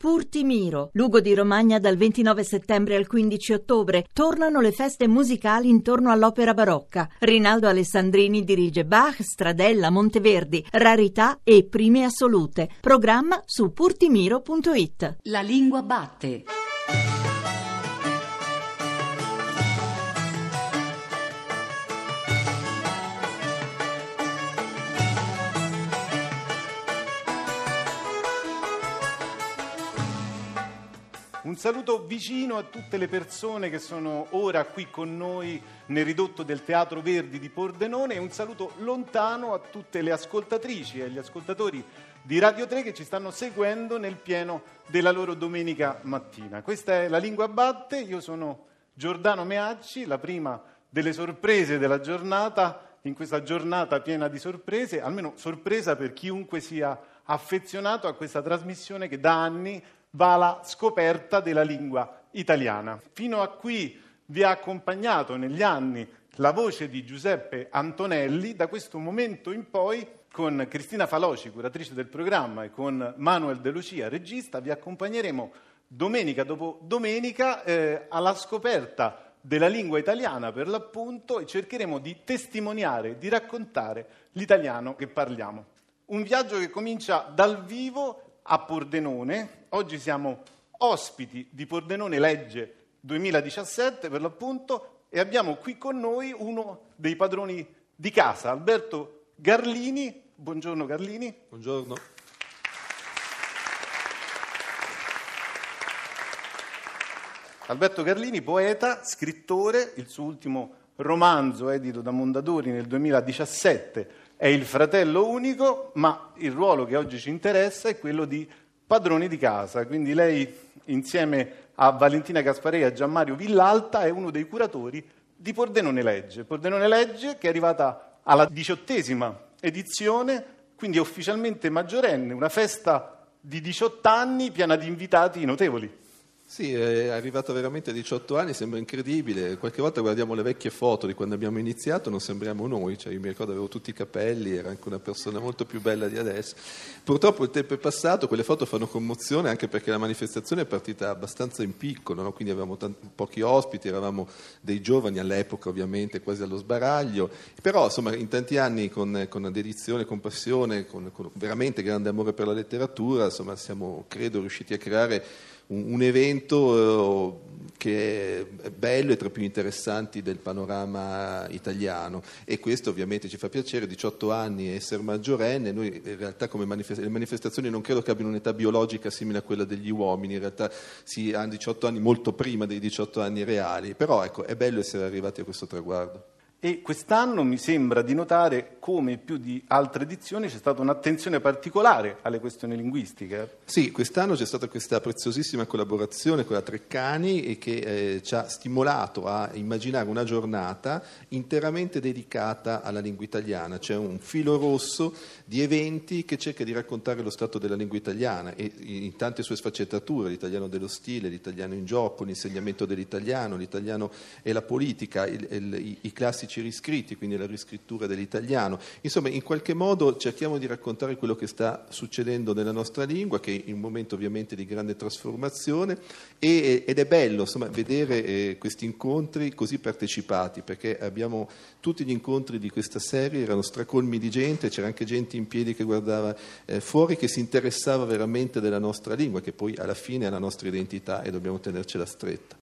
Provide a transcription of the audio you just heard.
Purtimiro, Lugo di Romagna dal 29 settembre al 15 ottobre. Tornano le feste musicali intorno all'opera barocca. Rinaldo Alessandrini dirige Bach, Stradella, Monteverdi, Rarità e Prime Assolute. Programma su purtimiro.it. La lingua batte. Un saluto vicino a tutte le persone che sono ora qui con noi nel ridotto del Teatro Verdi di Pordenone e un saluto lontano a tutte le ascoltatrici e gli ascoltatori di Radio 3 che ci stanno seguendo nel pieno della loro domenica mattina. Questa è La Lingua Batte, io sono Giordano Meacci, la prima delle sorprese della giornata, in questa giornata piena di sorprese, almeno sorpresa per chiunque sia affezionato a questa trasmissione che da anni va alla scoperta della lingua italiana. Fino a qui vi ha accompagnato negli anni la voce di Giuseppe Antonelli, da questo momento in poi con Cristina Faloci, curatrice del programma, e con Manuel De Lucia, regista, vi accompagneremo domenica dopo domenica eh, alla scoperta della lingua italiana per l'appunto e cercheremo di testimoniare, di raccontare l'italiano che parliamo. Un viaggio che comincia dal vivo a Pordenone. Oggi siamo ospiti di Pordenone Legge 2017 per l'appunto e abbiamo qui con noi uno dei padroni di casa, Alberto Garlini. Buongiorno Garlini. Buongiorno. Alberto Garlini, poeta, scrittore, il suo ultimo romanzo edito da Mondadori nel 2017 è il fratello unico, ma il ruolo che oggi ci interessa è quello di padroni di casa. Quindi lei, insieme a Valentina Gasparei e a Gianmario Villalta, è uno dei curatori di Pordenone Legge. Pordenone Legge che è arrivata alla diciottesima edizione, quindi è ufficialmente maggiorenne, una festa di 18 anni piena di invitati notevoli. Sì, è arrivato veramente a 18 anni, sembra incredibile. Qualche volta guardiamo le vecchie foto di quando abbiamo iniziato, non sembriamo noi. Cioè, io mi ricordo avevo tutti i capelli, era anche una persona molto più bella di adesso. Purtroppo il tempo è passato, quelle foto fanno commozione anche perché la manifestazione è partita abbastanza in piccolo, no? quindi avevamo tanti, pochi ospiti, eravamo dei giovani all'epoca ovviamente, quasi allo sbaraglio. Però insomma in tanti anni con, con dedizione, con passione, con, con veramente grande amore per la letteratura, insomma siamo credo riusciti a creare un, un evento eh, che è bello e tra i più interessanti del panorama italiano e questo ovviamente ci fa piacere, 18 anni essere maggiorenne, noi in realtà come manifest- le manifestazioni non credo che abbiano un'età biologica simile a quella degli uomini, in realtà si hanno 18 anni molto prima dei 18 anni reali, però ecco è bello essere arrivati a questo traguardo. E quest'anno mi sembra di notare come più di altre edizioni c'è stata un'attenzione particolare alle questioni linguistiche. Sì, quest'anno c'è stata questa preziosissima collaborazione con la Treccani che eh, ci ha stimolato a immaginare una giornata interamente dedicata alla lingua italiana. C'è un filo rosso di eventi che cerca di raccontare lo stato della lingua italiana e in tante sue sfaccettature, l'italiano dello stile, l'italiano in gioco, l'insegnamento dell'italiano, l'italiano e la politica, il, il, i, i classici classici riscritti, quindi la riscrittura dell'italiano. Insomma, in qualche modo cerchiamo di raccontare quello che sta succedendo nella nostra lingua, che è un momento ovviamente di grande trasformazione, e, ed è bello insomma, vedere eh, questi incontri così partecipati, perché abbiamo tutti gli incontri di questa serie, erano stracolmi di gente, c'era anche gente in piedi che guardava eh, fuori, che si interessava veramente della nostra lingua, che poi alla fine è la nostra identità e dobbiamo tenercela stretta.